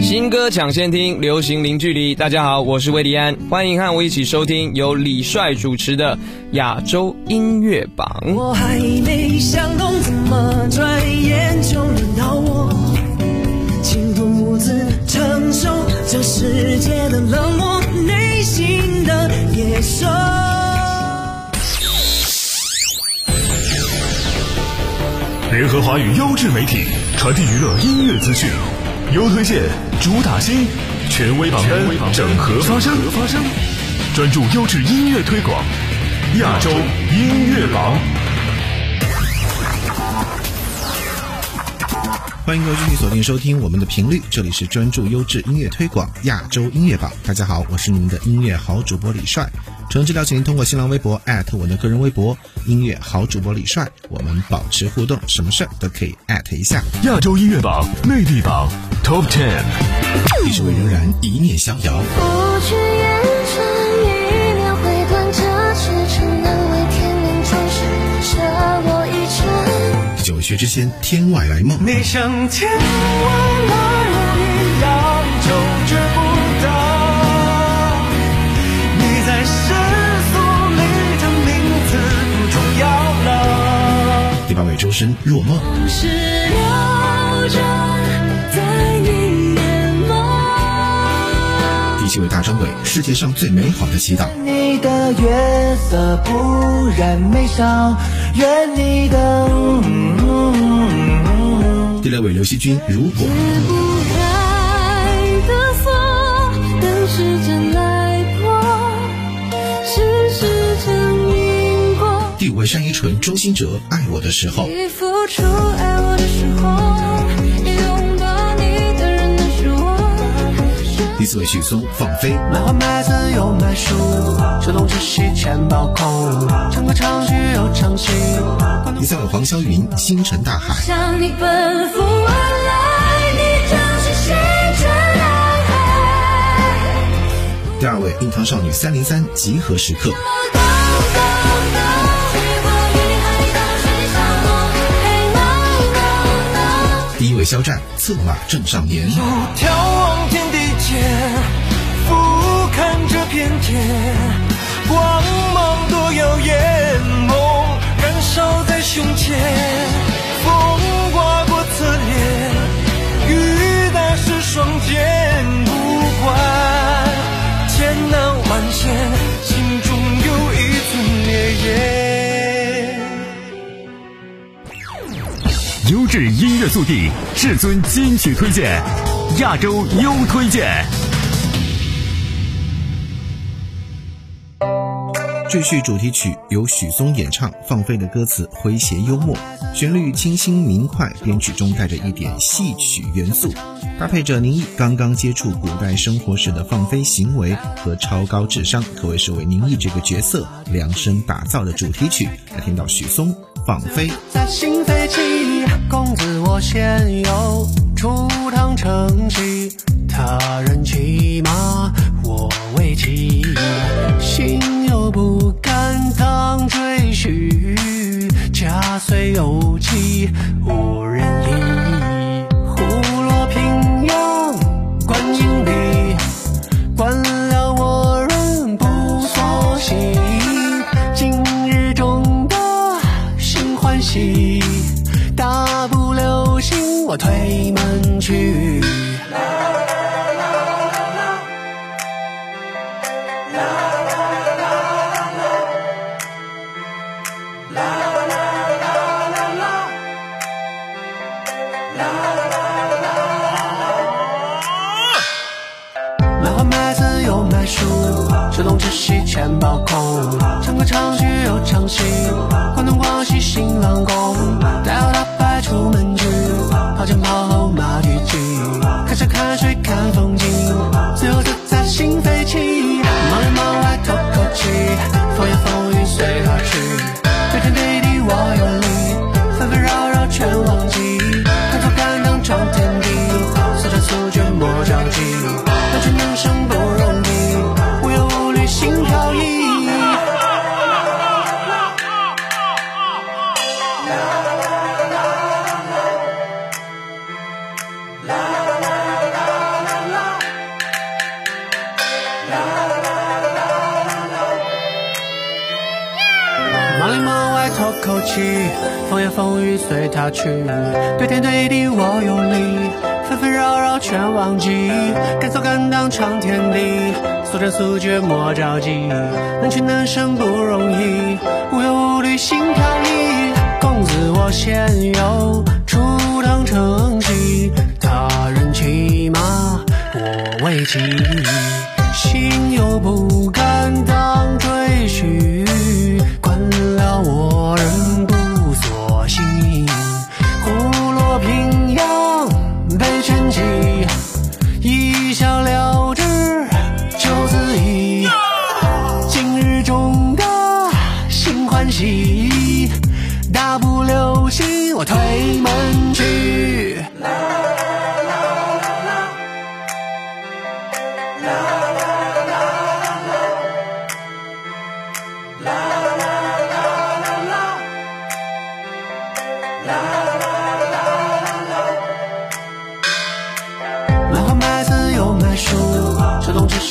新歌抢先听，流行零距离。大家好，我是魏迪安，欢迎和我一起收听由李帅主持的亚洲音乐榜。我还没想通，怎么转眼就轮到我，请独自承受这世界的冷漠，内心的野兽。联合华语优质媒体，传递娱乐音乐资讯，优推荐，主打新，权威榜单，整合发声，专注优质音乐推广，亚洲音乐榜。欢迎各位继续锁定收听我们的频率，这里是专注优质音乐推广亚洲音乐榜。大家好，我是你们的音乐好主播李帅。诚挚邀请您通过新浪微博艾特我的个人微博音乐好主播李帅，我们保持互动，什么事儿都可以艾特一下。亚洲音乐榜内地榜 Top Ten，一首仍然一念逍遥。不去言传，一念回断，这痴情难为天命壮士，舍我一程。九穴之间，天外来梦。你像天外来物一样，就觉不到。你在世俗里的名字不重要了。第八位周深，若梦。往事流转七位大张伟，世界上最美好的祈祷。你的月色不染眉梢，愿你的。第六位刘惜君，如果。解的锁，等时针来破，是时针因果。第五位单依纯，周兴哲，爱我的时候。你付出爱我的时候，我。第四位许嵩，放飞。买花买籽又买书，手动止息钱包空，唱歌唱剧又唱戏。第三位黄霄云，星辰大海。向你奔赴而来，你就是星辰大海。第二位硬糖少女三零三，集合时刻。第一位肖战，策马正少年。这片天，光芒多耀眼，梦燃烧在胸前。风刮过侧脸，雨打湿双肩，不管艰难万险，心中有一尊烈焰。优质音乐速递，至尊金曲推荐，亚洲优推荐。赘婿主题曲由许嵩演唱，放飞的歌词诙谐幽默，旋律清新明快，编曲中带着一点戏曲元素，搭配着宁毅刚刚接触古代生活时的放飞行为和超高智商，可谓是为宁毅这个角色量身打造的主题曲。来听到许嵩放飞。在心飞起，公子我先游，出趟城西，他人骑马，我为骑，心不甘当赘婿，家虽有妻，无人依。虎落平阳，观音里，官了我人不所喜。今日终得心欢喜，大步流星我推门去。钱包空，唱歌唱剧又唱戏，广东广西新郎公，带好大牌出门去，跑前跑后马蹄疾，看山看水下去，对天对地我有理，纷纷扰扰全忘记，敢走敢当闯天地，速战速决莫着急，能屈能伸不容易，无忧无虑心飘逸，公子我先有初唐成绩，他人骑马我为骑，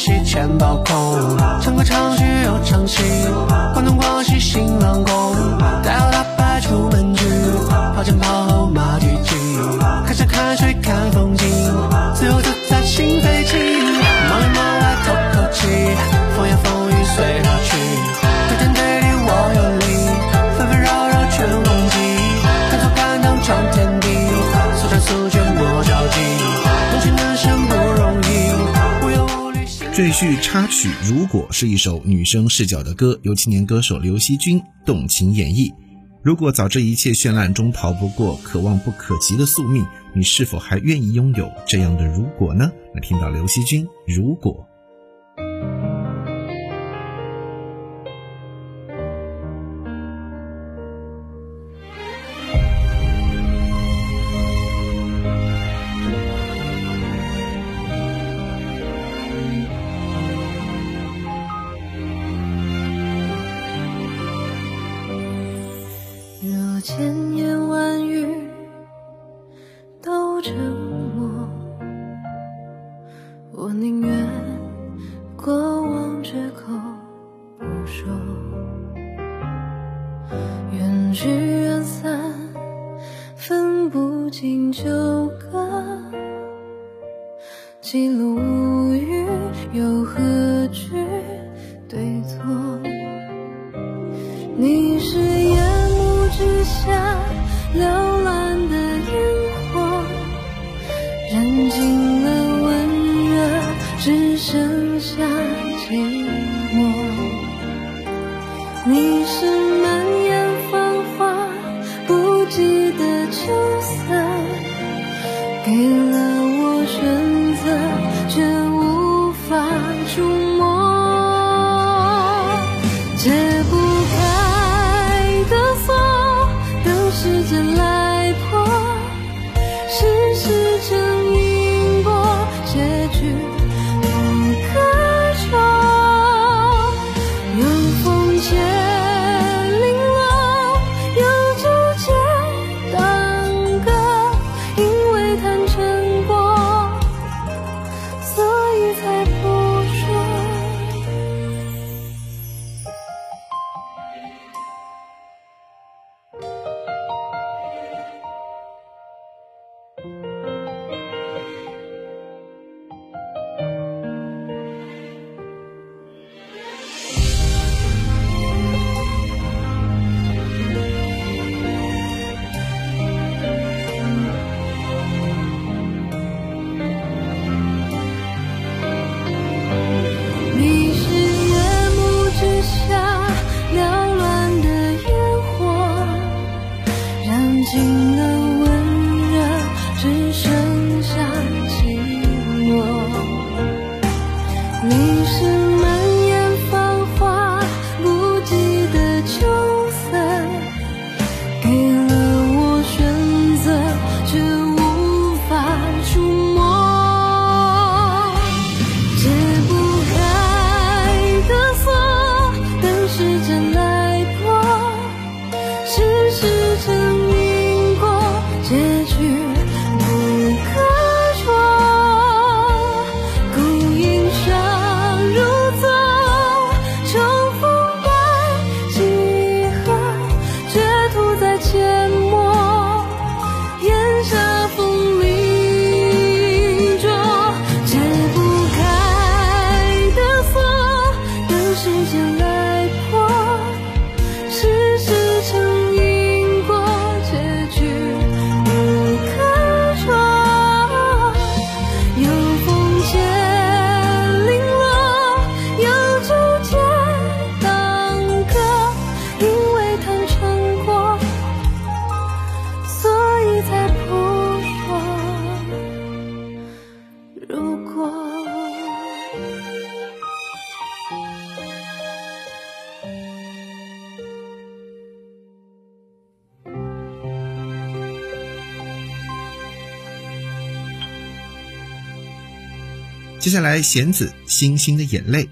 手动只系钱包空，唱歌唱曲又唱戏，关东广西新郎公，带好打扮出门去，跑前跑赘婿插曲《如果》是一首女生视角的歌，由青年歌手刘惜君动情演绎。如果早知一切绚烂中逃不过可望不可及的宿命，你是否还愿意拥有这样的如果呢？来听到刘惜君《如果》。又接下来，弦子《星星的眼泪》。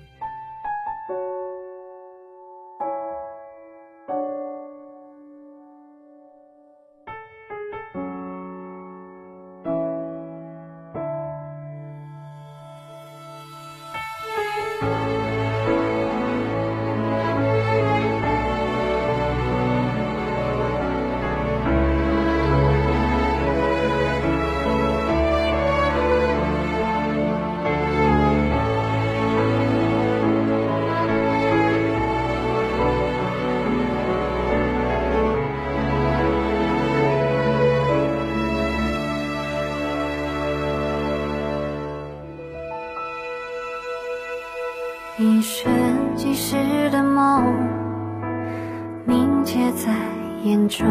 一瞬即逝的梦，凝结在眼中。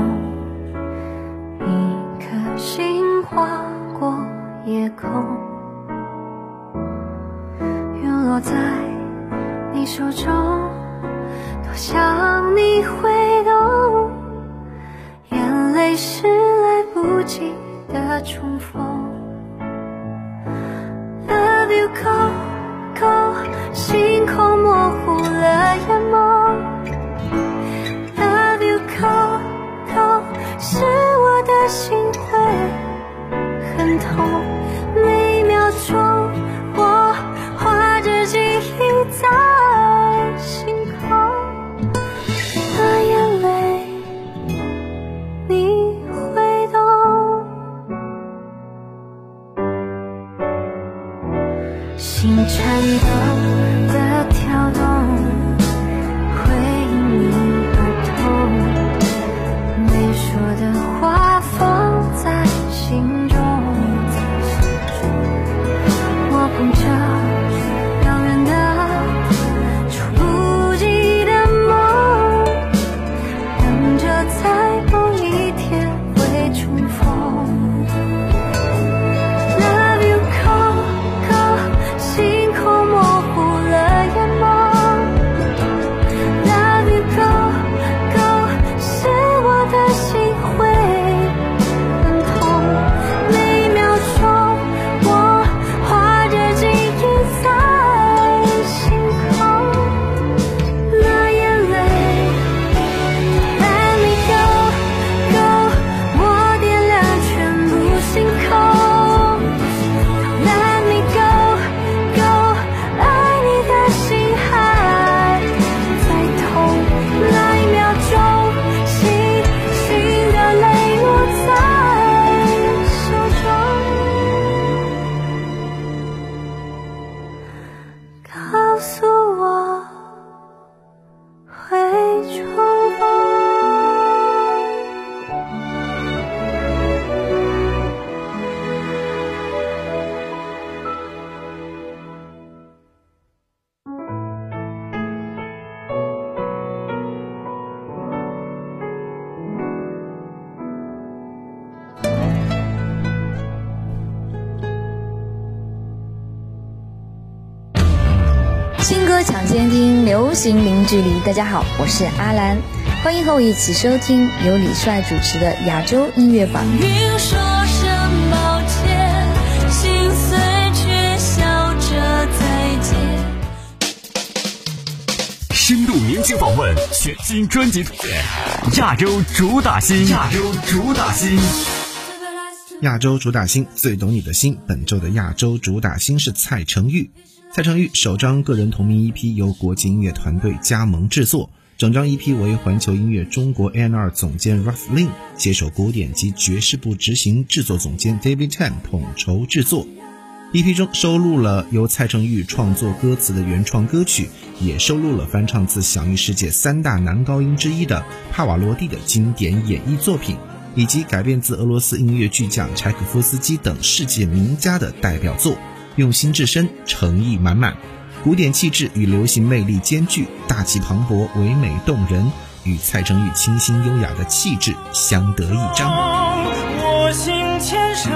一颗心划过夜空，陨落在你手中，多想你会懂。眼泪是来不及的重逢。Love you go go，星空模糊了眼眸。Love you go go，是我的心会很痛。告诉行零距离。大家好，我是阿兰，欢迎和我一起收听由李帅主持的亚洲音乐榜。云说声抱歉，心碎却笑着再见。深度明星访问，全新专辑推荐，亚洲主打新，亚洲主打新。亚洲主打星最懂你的心，本周的亚洲主打星是蔡成玉。蔡成玉首张个人同名 EP 由国际音乐团队加盟制作，整张 EP 为环球音乐中国 A&R 总监 Ralph Lin 携手古典及爵士部执行制作总监 David Tan 统筹制作。EP 中收录了由蔡成玉创作歌词的原创歌曲，也收录了翻唱自享誉世界三大男高音之一的帕瓦罗蒂的经典演绎作品，以及改编自俄罗斯音乐巨匠柴可夫斯基等世界名家的代表作，用心至深，诚意满满，古典气质与流行魅力兼具，大气磅礴，唯美动人，与蔡成玉清新优雅的气质相得益彰。我心牵手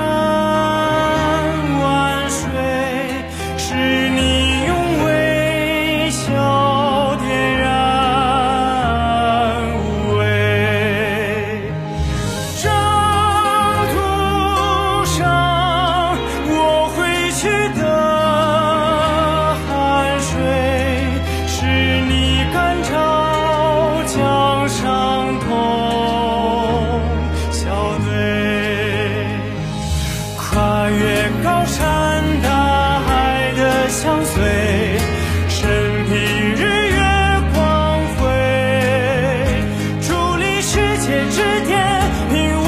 之巅，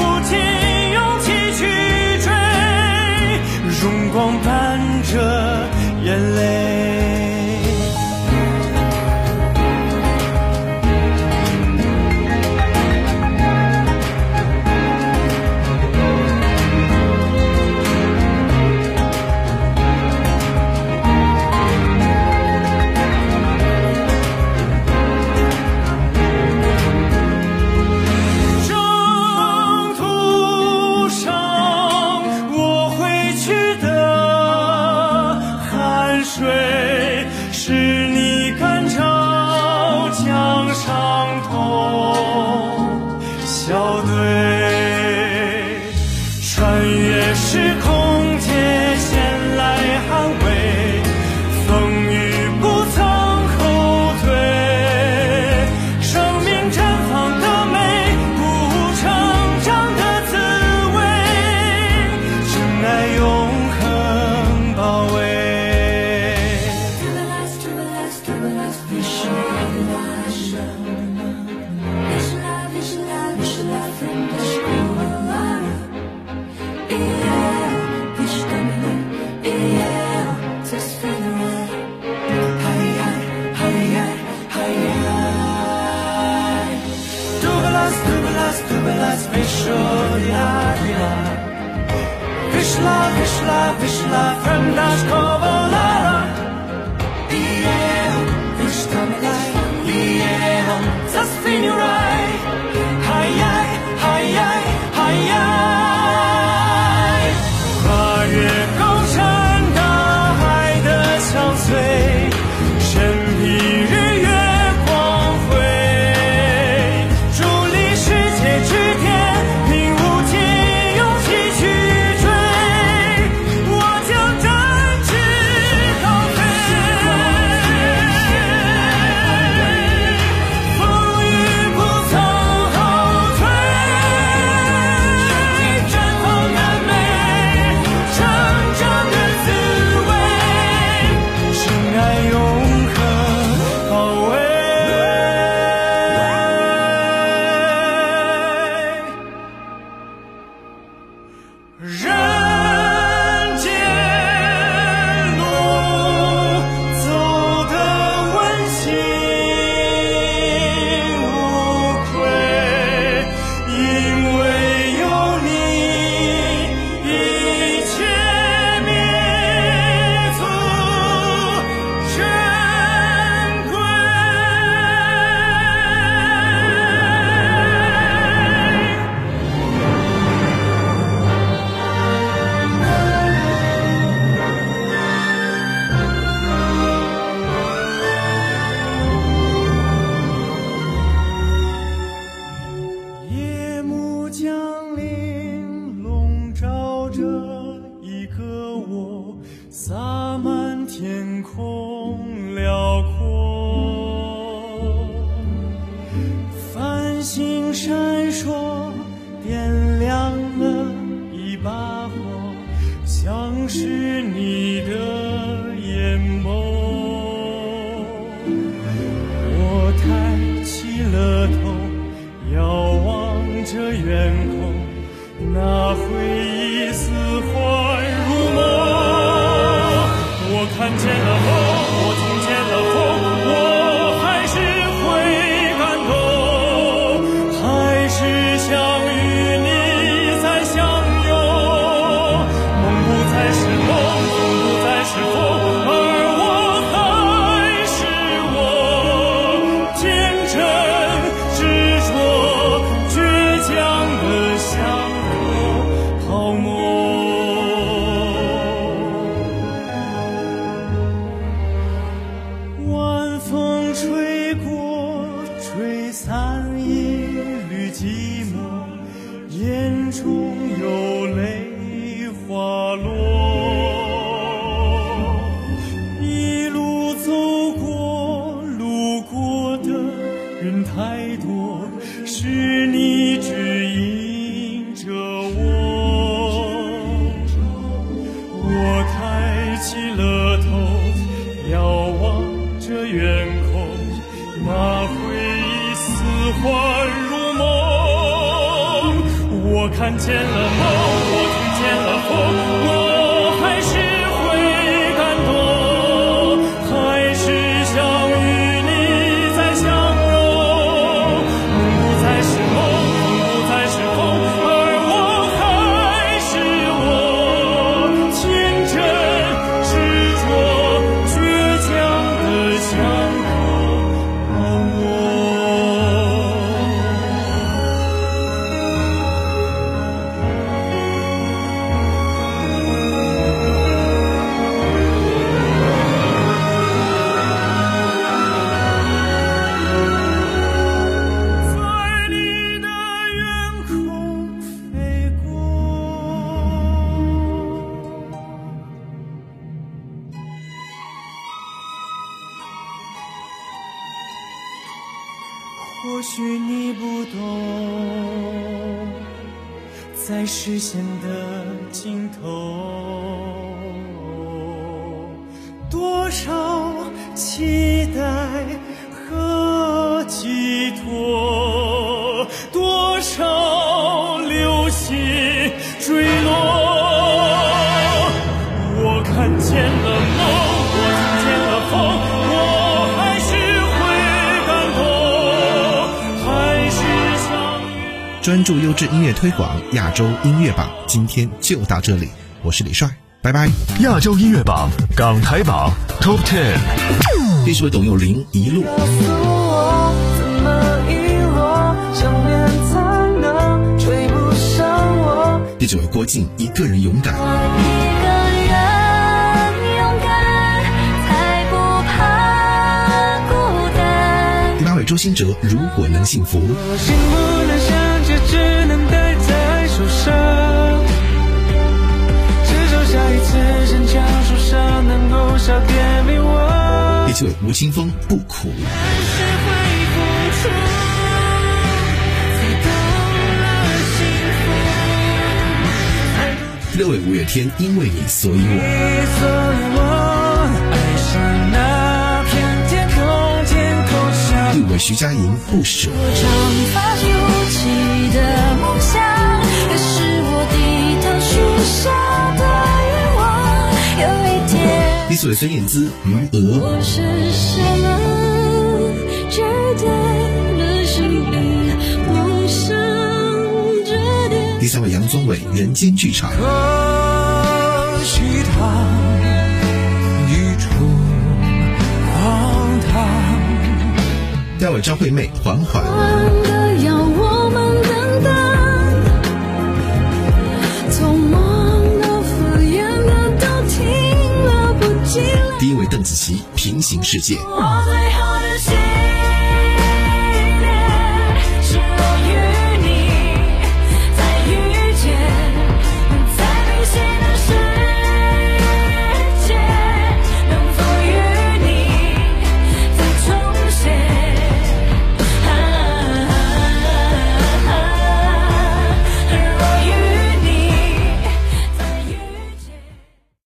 Wyszla, wyszla, wyszla, from Das Kowola. 人太多是你指引着我。我抬起了头遥望着远空那回忆似幻如梦。我看见了梦我听见了风我线的尽头，多少期待和寄托，多少流星专注优质音乐推广，亚洲音乐榜，今天就到这里。我是李帅，拜拜。亚洲音乐榜港台榜 Top Ten。这是为董又霖一路。告诉我怎么遗落，想念才能追不上我。第九位郭靖一个人勇敢。一个人勇敢，才不怕孤单。第八位周兴哲如果能幸福。吴青峰不苦。六位五月天因为你所以我。所以我爱上那片天空，天空下第五位徐佳莹不舍。长发筑起的梦想，也是我低头许下的愿望。有一天，第四位孙燕姿余额。我是。第三位杨宗纬人间剧场。可惜它一出荒唐。第二位张惠妹缓缓。平行世界。我最后的心